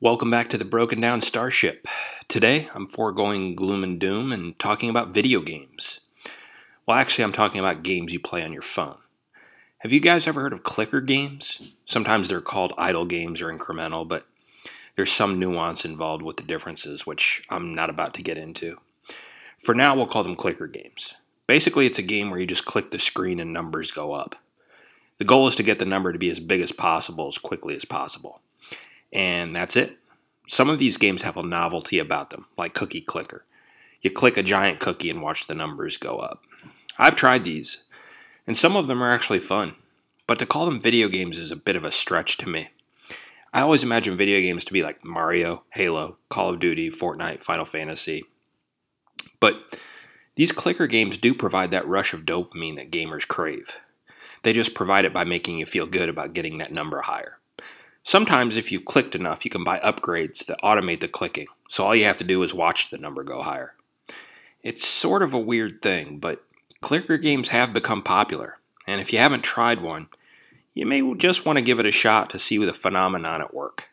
Welcome back to the Broken Down Starship. Today, I'm foregoing gloom and doom and talking about video games. Well, actually, I'm talking about games you play on your phone. Have you guys ever heard of clicker games? Sometimes they're called idle games or incremental, but there's some nuance involved with the differences, which I'm not about to get into. For now, we'll call them clicker games. Basically, it's a game where you just click the screen and numbers go up. The goal is to get the number to be as big as possible as quickly as possible. And that's it. Some of these games have a novelty about them, like Cookie Clicker. You click a giant cookie and watch the numbers go up. I've tried these, and some of them are actually fun, but to call them video games is a bit of a stretch to me. I always imagine video games to be like Mario, Halo, Call of Duty, Fortnite, Final Fantasy. But these clicker games do provide that rush of dopamine that gamers crave. They just provide it by making you feel good about getting that number higher. Sometimes, if you've clicked enough, you can buy upgrades that automate the clicking, so all you have to do is watch the number go higher. It's sort of a weird thing, but clicker games have become popular, and if you haven't tried one, you may just want to give it a shot to see the phenomenon at work.